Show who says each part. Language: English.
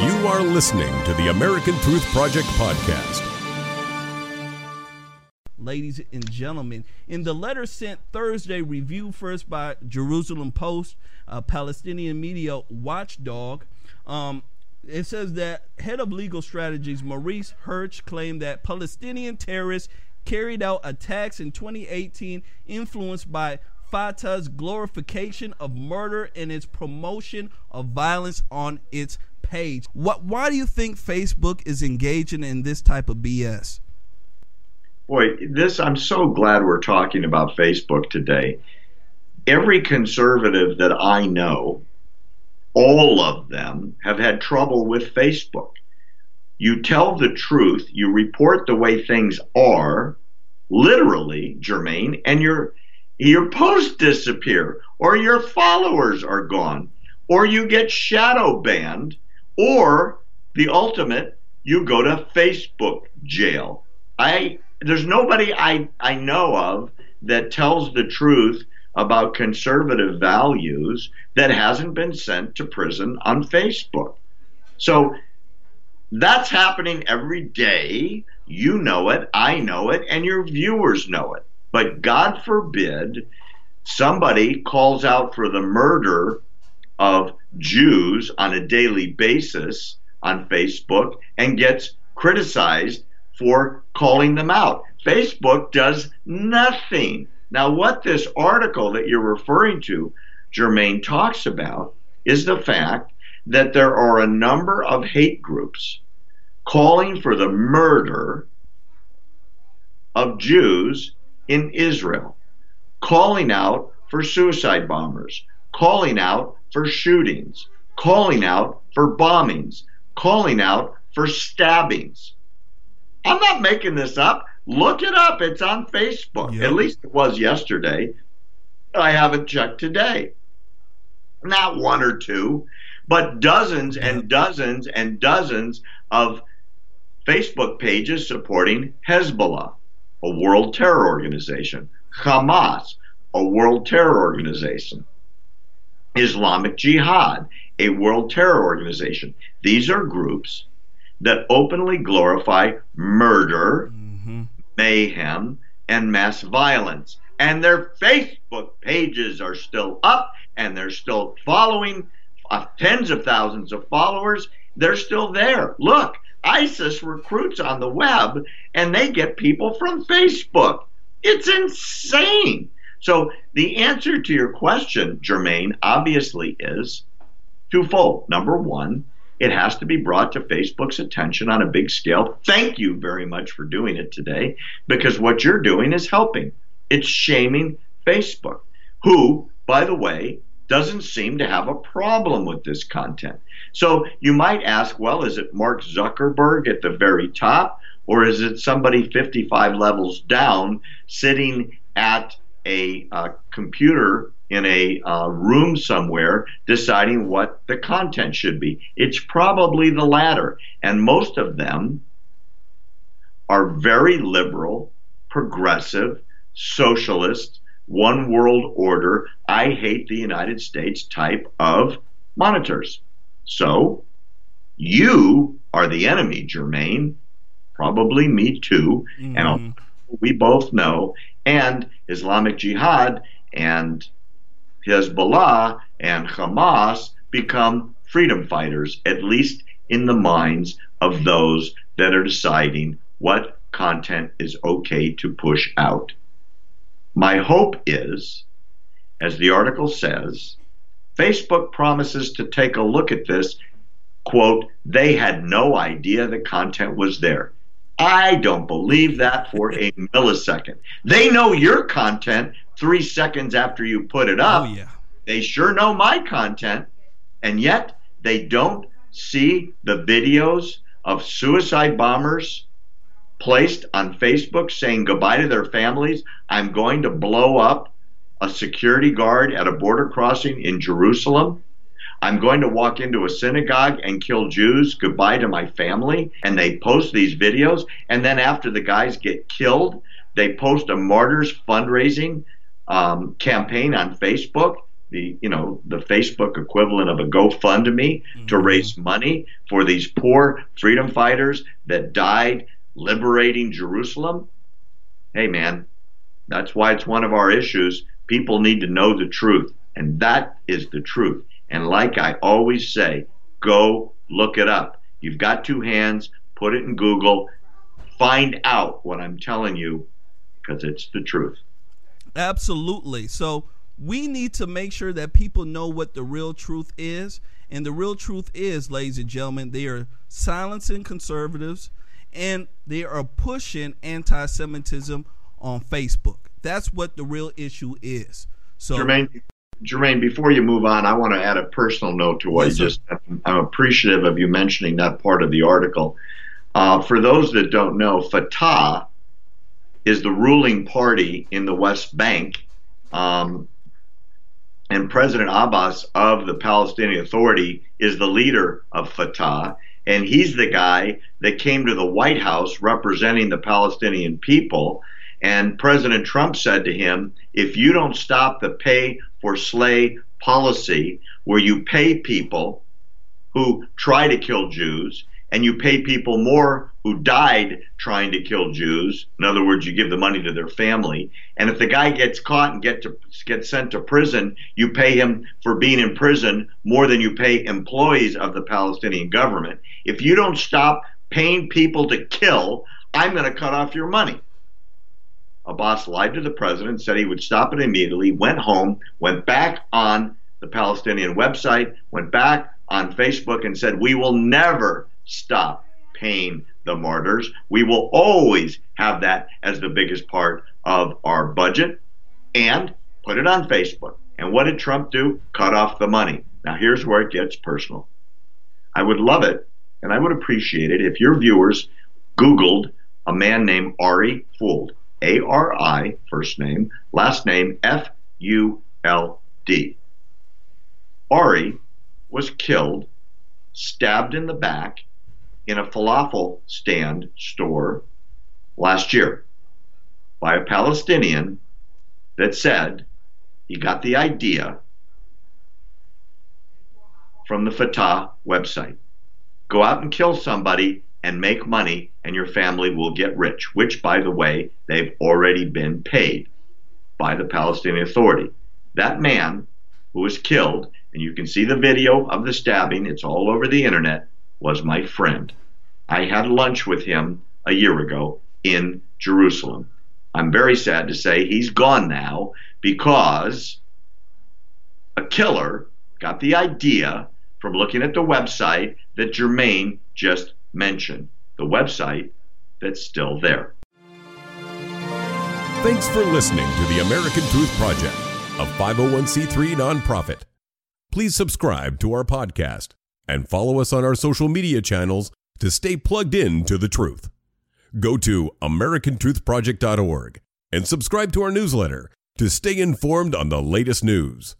Speaker 1: You are listening to the American Truth Project podcast.
Speaker 2: Ladies and gentlemen, in the letter sent Thursday, reviewed first by Jerusalem Post, a Palestinian media watchdog, um, it says that head of legal strategies Maurice Hirsch claimed that Palestinian terrorists carried out attacks in 2018 influenced by Fatah's glorification of murder and its promotion of violence on its page. What why do you think Facebook is engaging in this type of BS?
Speaker 3: Boy, this I'm so glad we're talking about Facebook today. Every conservative that I know all of them have had trouble with Facebook. You tell the truth, you report the way things are, literally, Jermaine, and your your posts disappear, or your followers are gone, or you get shadow banned, or the ultimate, you go to Facebook jail. I there's nobody I, I know of that tells the truth about conservative values that hasn't been sent to prison on Facebook. So that's happening every day. You know it, I know it, and your viewers know it. But God forbid somebody calls out for the murder of Jews on a daily basis on Facebook and gets criticized for calling them out. Facebook does nothing now, what this article that you're referring to, Jermaine, talks about is the fact that there are a number of hate groups calling for the murder of Jews in Israel, calling out for suicide bombers, calling out for shootings, calling out for bombings, calling out for stabbings. I'm not making this up. Look it up. It's on Facebook. Yep. At least it was yesterday. I haven't checked today. Not one or two, but dozens and dozens and dozens of Facebook pages supporting Hezbollah, a world terror organization, Hamas, a world terror organization, Islamic Jihad, a world terror organization. These are groups that openly glorify murder, mm-hmm. mayhem, and mass violence. And their Facebook pages are still up and they're still following uh, tens of thousands of followers. They're still there. Look, ISIS recruits on the web and they get people from Facebook. It's insane. So the answer to your question, Jermaine, obviously is twofold. Number one, it has to be brought to Facebook's attention on a big scale. Thank you very much for doing it today because what you're doing is helping. It's shaming Facebook, who, by the way, doesn't seem to have a problem with this content. So you might ask, well, is it Mark Zuckerberg at the very top, or is it somebody 55 levels down sitting at a uh, computer in a uh, room somewhere deciding what the content should be. It's probably the latter. And most of them are very liberal, progressive, socialist, one world order, I hate the United States type of monitors. So you are the enemy, Jermaine. Probably me too. Mm-hmm. And we both know. And Islamic Jihad and Hezbollah and Hamas become freedom fighters, at least in the minds of those that are deciding what content is okay to push out. My hope is, as the article says, Facebook promises to take a look at this. Quote, they had no idea the content was there. I don't believe that for a millisecond. They know your content three seconds after you put it up.
Speaker 2: Oh, yeah.
Speaker 3: They sure know my content, and yet they don't see the videos of suicide bombers placed on Facebook saying goodbye to their families. I'm going to blow up a security guard at a border crossing in Jerusalem. I'm going to walk into a synagogue and kill Jews. Goodbye to my family. And they post these videos. And then after the guys get killed, they post a martyrs fundraising um, campaign on Facebook. the you know the Facebook equivalent of a GoFundMe mm-hmm. to raise money for these poor freedom fighters that died liberating Jerusalem. Hey man, that's why it's one of our issues. People need to know the truth, and that is the truth. And like I always say, go look it up. You've got two hands, put it in Google, find out what I'm telling you because it's the truth.
Speaker 2: Absolutely. So we need to make sure that people know what the real truth is. And the real truth is, ladies and gentlemen, they are silencing conservatives and they are pushing anti Semitism on Facebook. That's what the real issue is. So,
Speaker 3: Jermaine, Jermaine, before you move on, I want to add a personal note to what yes, you just. I'm appreciative of you mentioning that part of the article. Uh, for those that don't know, Fatah is the ruling party in the West Bank. Um, and President Abbas of the Palestinian Authority is the leader of Fatah. And he's the guy that came to the White House representing the Palestinian people. And President Trump said to him, if you don't stop the pay for slay policy, where you pay people who try to kill Jews and you pay people more who died trying to kill Jews. In other words, you give the money to their family. And if the guy gets caught and get to get sent to prison, you pay him for being in prison more than you pay employees of the Palestinian government. If you don't stop paying people to kill, I'm going to cut off your money. Abbas lied to the president, said he would stop it immediately, went home, went back on the Palestinian website, went back on Facebook and said, We will never stop paying the martyrs. We will always have that as the biggest part of our budget and put it on Facebook. And what did Trump do? Cut off the money. Now, here's where it gets personal. I would love it and I would appreciate it if your viewers Googled a man named Ari Fuld. A R I, first name, last name F U L D. Ari was killed, stabbed in the back, in a falafel stand store last year by a Palestinian that said he got the idea from the Fatah website. Go out and kill somebody and make money, and your family will get rich, which, by the way, they've already been paid by the Palestinian Authority. That man who was killed, and you can see the video of the stabbing, it's all over the internet, was my friend. I had lunch with him a year ago in Jerusalem. I'm very sad to say he's gone now because a killer got the idea from looking at the website that Jermaine just mentioned. The website that's still there.
Speaker 1: Thanks for listening to the American Truth Project, a 501c3 nonprofit. Please subscribe to our podcast and follow us on our social media channels to stay plugged in to the truth. Go to americantruthproject.org and subscribe to our newsletter to stay informed on the latest news.